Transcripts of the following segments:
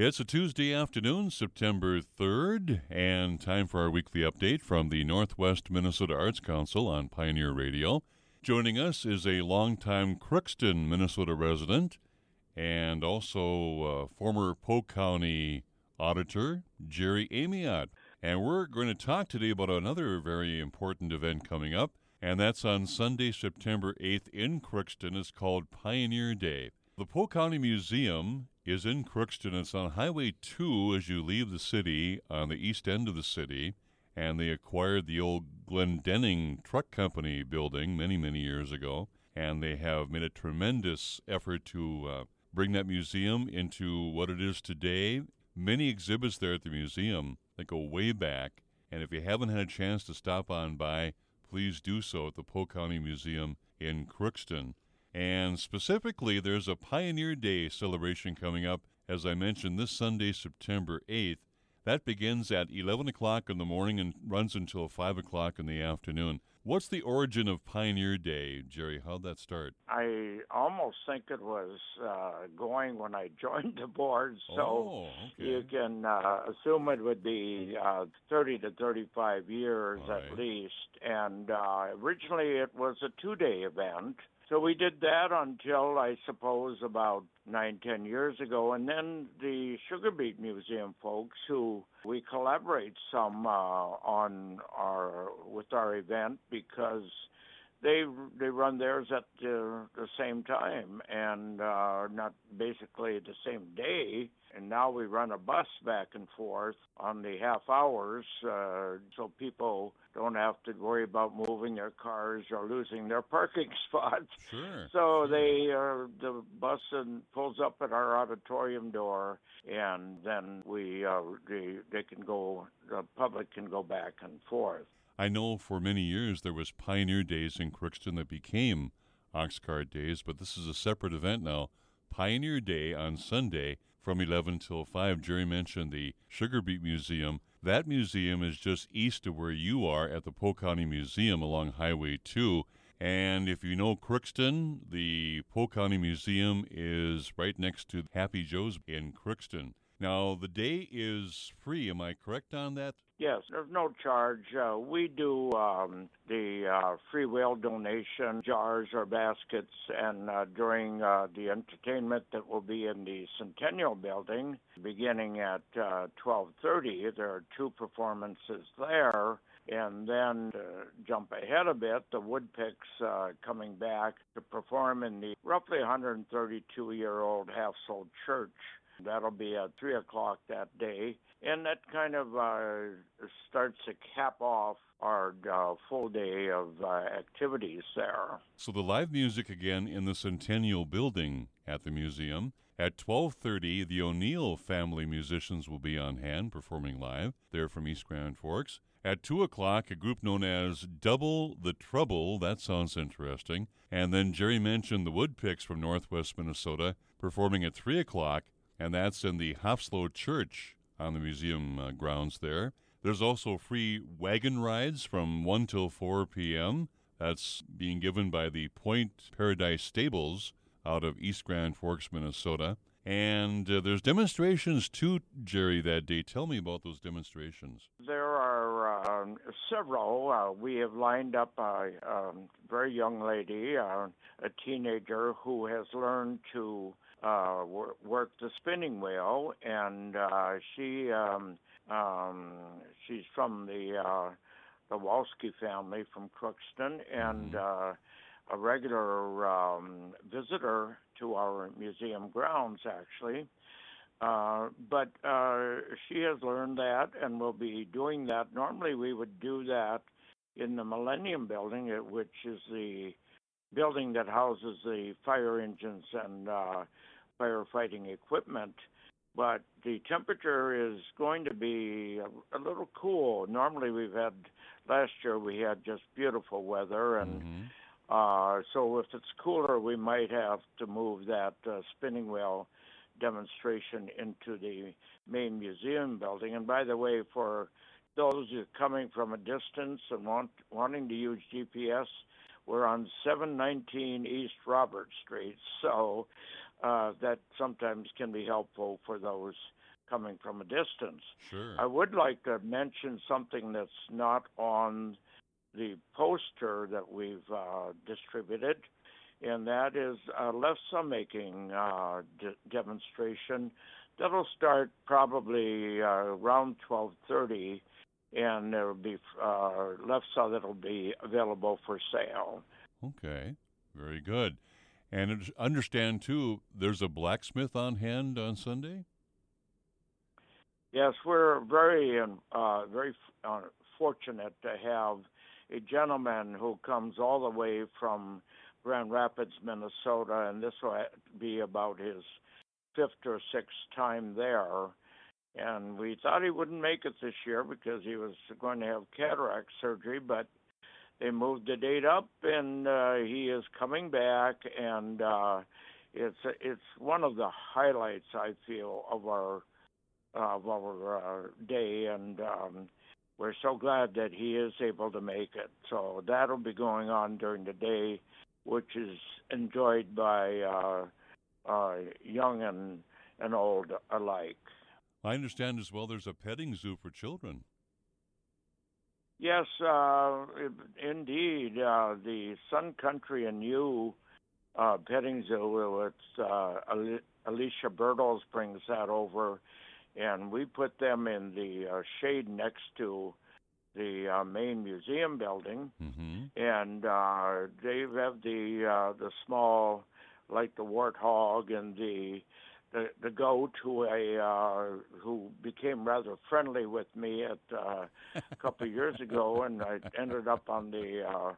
It's a Tuesday afternoon, September 3rd, and time for our weekly update from the Northwest Minnesota Arts Council on Pioneer Radio. Joining us is a longtime Crookston, Minnesota resident and also uh, former Polk County auditor, Jerry Amiot. And we're going to talk today about another very important event coming up, and that's on Sunday, September 8th in Crookston. It's called Pioneer Day. The Polk County Museum is in Crookston. It's on Highway 2 as you leave the city on the east end of the city. And they acquired the old Glendenning Truck Company building many, many years ago. And they have made a tremendous effort to uh, bring that museum into what it is today. Many exhibits there at the museum that go way back. And if you haven't had a chance to stop on by, please do so at the Polk County Museum in Crookston. And specifically, there's a Pioneer Day celebration coming up, as I mentioned, this Sunday, September 8th. That begins at 11 o'clock in the morning and runs until 5 o'clock in the afternoon. What's the origin of Pioneer Day, Jerry? How'd that start? I almost think it was uh, going when I joined the board, so oh, okay. you can uh, assume it would be uh, 30 to 35 years All at least. And uh, originally it was a two day event. So we did that until I suppose about nine, ten years ago, and then the Sugar Beet Museum folks, who we collaborate some uh, on our with our event because they they run theirs at the, the same time and uh, not basically the same day. And now we run a bus back and forth on the half hours, uh, so people don't have to worry about moving their cars or losing their parking spots. Sure. So they uh, the bus and pulls up at our auditorium door, and then we uh, they, they can go. The public can go back and forth. I know for many years there was Pioneer Days in Crookston that became Oxcart Days, but this is a separate event now. Pioneer Day on Sunday from 11 till 5. Jerry mentioned the Sugar Beet Museum. That museum is just east of where you are at the Polk County Museum along Highway 2. And if you know Crookston, the Polk County Museum is right next to Happy Joe's in Crookston. Now, the day is free. Am I correct on that? Yes, there's no charge. Uh, we do um, the uh, free will donation jars or baskets, and uh, during uh, the entertainment that will be in the Centennial Building, beginning at uh, 12:30, there are two performances there. And then jump ahead a bit, the Woodpicks uh, coming back to perform in the roughly 132 year old half sold church. That'll be at 3 o'clock that day. And that kind of uh, starts to cap off our uh, full day of uh, activities there. So the live music again in the Centennial Building at the museum. At 12:30, the O'Neill family musicians will be on hand performing live. They're from East Grand Forks. At 2 o'clock, a group known as Double the Trouble. That sounds interesting. And then Jerry mentioned the Woodpicks from Northwest Minnesota performing at 3 o'clock, and that's in the Hofslow Church on the museum uh, grounds there. There's also free wagon rides from 1 till 4 p.m. That's being given by the Point Paradise Stables out of East Grand Forks, Minnesota. And uh, there's demonstrations too, Jerry, that day. Tell me about those demonstrations. There are um, several. Uh, we have lined up a um, very young lady, uh, a teenager, who has learned to uh, wor- work the spinning wheel, and uh, she um, um, she's from the uh, the Walski family from Crookston, and uh, a regular um, visitor to our museum grounds, actually. Uh, but uh, she has learned that and will be doing that. Normally, we would do that in the Millennium Building, which is the building that houses the fire engines and uh, firefighting equipment. But the temperature is going to be a, a little cool. Normally, we've had last year we had just beautiful weather, and Mhm. uh, so if it's cooler, we might have to move that uh, spinning wheel demonstration into the main museum building. And by the way, for those who are coming from a distance and want wanting to use GPS, we're on 719 East Robert Street. So uh, that sometimes can be helpful for those coming from a distance. Sure. I would like to mention something that's not on the poster that we've uh, distributed, and that is a lefse making uh, de- demonstration that'll start probably uh, around 12:30, and there'll be uh, lefse that'll be available for sale. Okay, very good. And understand too, there's a blacksmith on hand on Sunday. Yes, we're very uh, very uh, fortunate to have a gentleman who comes all the way from Grand Rapids, Minnesota, and this will be about his fifth or sixth time there. And we thought he wouldn't make it this year because he was going to have cataract surgery, but they moved the date up, and uh, he is coming back. And uh, it's it's one of the highlights I feel of our of our uh, day, and um, we're so glad that he is able to make it. So that'll be going on during the day, which is enjoyed by uh, uh, young and, and old alike. I understand as well there's a petting zoo for children. Yes, uh, indeed. Uh, the Sun Country and You uh, petting zoo, it's, uh, Alicia Bertels brings that over and we put them in the uh, shade next to the uh, main museum building, mm-hmm. and uh, they have the uh, the small, like the warthog and the the, the goat who a uh, who became rather friendly with me at uh, a couple of years ago, and I ended up on the uh,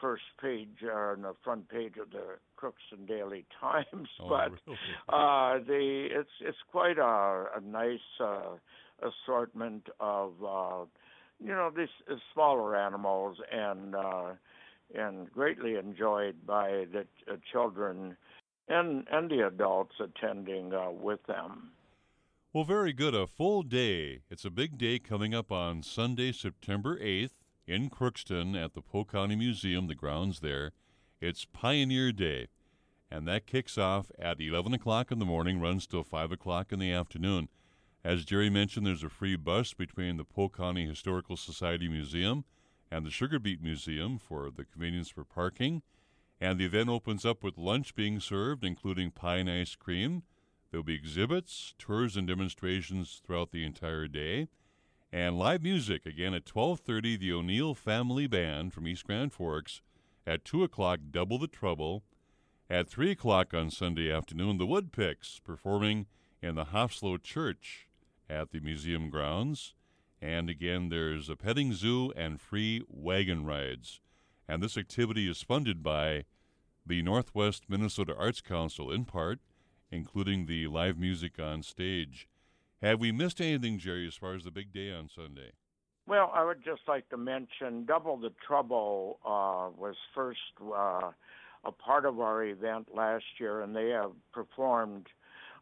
first page uh, on the front page of the Crookston Daily Times. Oh, but really? uh, the it's it's quite a, a nice uh, assortment of uh, you know these uh, smaller animals and uh, and greatly enjoyed by the uh, children and and the adults attending uh, with them. Well, very good. A full day. It's a big day coming up on Sunday, September 8th in Crookston at the Polk County Museum, the grounds there. It's Pioneer Day, and that kicks off at 11 o'clock in the morning, runs till 5 o'clock in the afternoon. As Jerry mentioned, there's a free bus between the Polk County Historical Society Museum and the Sugar Beet Museum for the convenience for parking. And the event opens up with lunch being served, including pie and ice cream. There'll be exhibits, tours, and demonstrations throughout the entire day. And live music again at 12:30. The O'Neill Family Band from East Grand Forks. At two o'clock, Double the Trouble. At three o'clock on Sunday afternoon, the Woodpicks performing in the Hofslow Church at the museum grounds. And again, there's a petting zoo and free wagon rides. And this activity is funded by the Northwest Minnesota Arts Council in part, including the live music on stage. Have we missed anything, Jerry, as far as the big day on Sunday? Well, I would just like to mention Double the Trouble uh, was first uh, a part of our event last year, and they have performed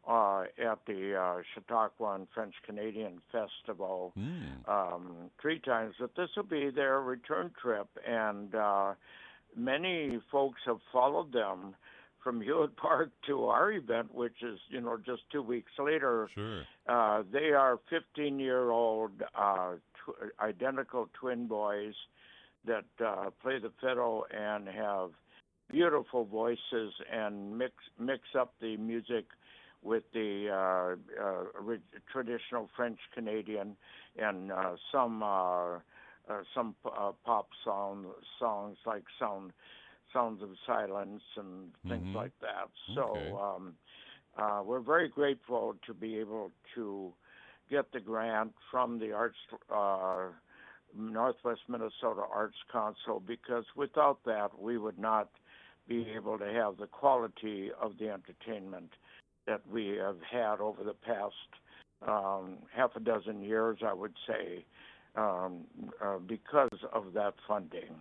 uh, at the uh, Chautauqua and French Canadian Festival Mm. um, three times. But this will be their return trip, and uh, many folks have followed them from Hewitt Park to our event, which is you know just two weeks later. Sure. Uh, they are 15 year old uh, tw- identical twin boys that uh, play the fiddle and have beautiful voices and mix mix up the music with the uh, uh, traditional French Canadian and uh, some uh, uh, some uh, pop song songs like sound sounds of silence and things Mhm. like that. Okay. So um, uh, we're very grateful to be able to get the grant from the Arts uh, Northwest Minnesota Arts Council because without that we would not be able to have the quality of the entertainment that we have had over the past um, half a dozen years, I would say, um, uh, because of that funding.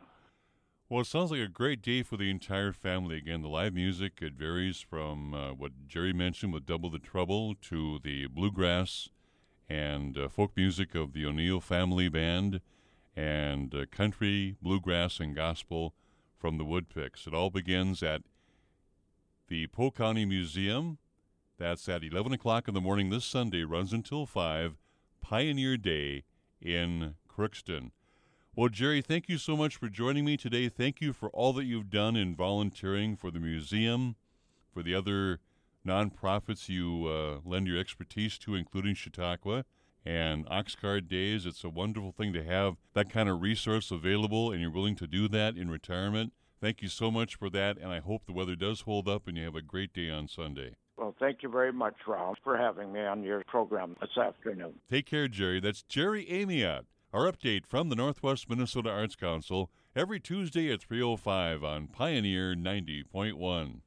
Well, it sounds like a great day for the entire family. Again, the live music it varies from uh, what Jerry mentioned with Double the Trouble to the bluegrass and uh, folk music of the O'Neill Family Band and uh, country, bluegrass, and gospel from the Woodpicks. It all begins at the Polk County Museum. That's at 11 o'clock in the morning this Sunday, runs until 5, Pioneer Day in Crookston. Well, Jerry, thank you so much for joining me today. Thank you for all that you've done in volunteering for the museum, for the other nonprofits you uh, lend your expertise to, including Chautauqua and Oxcart Days. It's a wonderful thing to have that kind of resource available, and you're willing to do that in retirement. Thank you so much for that, and I hope the weather does hold up and you have a great day on Sunday. Well, thank you very much, Ralph, for having me on your program this afternoon. Take care, Jerry. That's Jerry Amiot. Our update from the Northwest Minnesota Arts Council every Tuesday at 3:05 on Pioneer 90.1.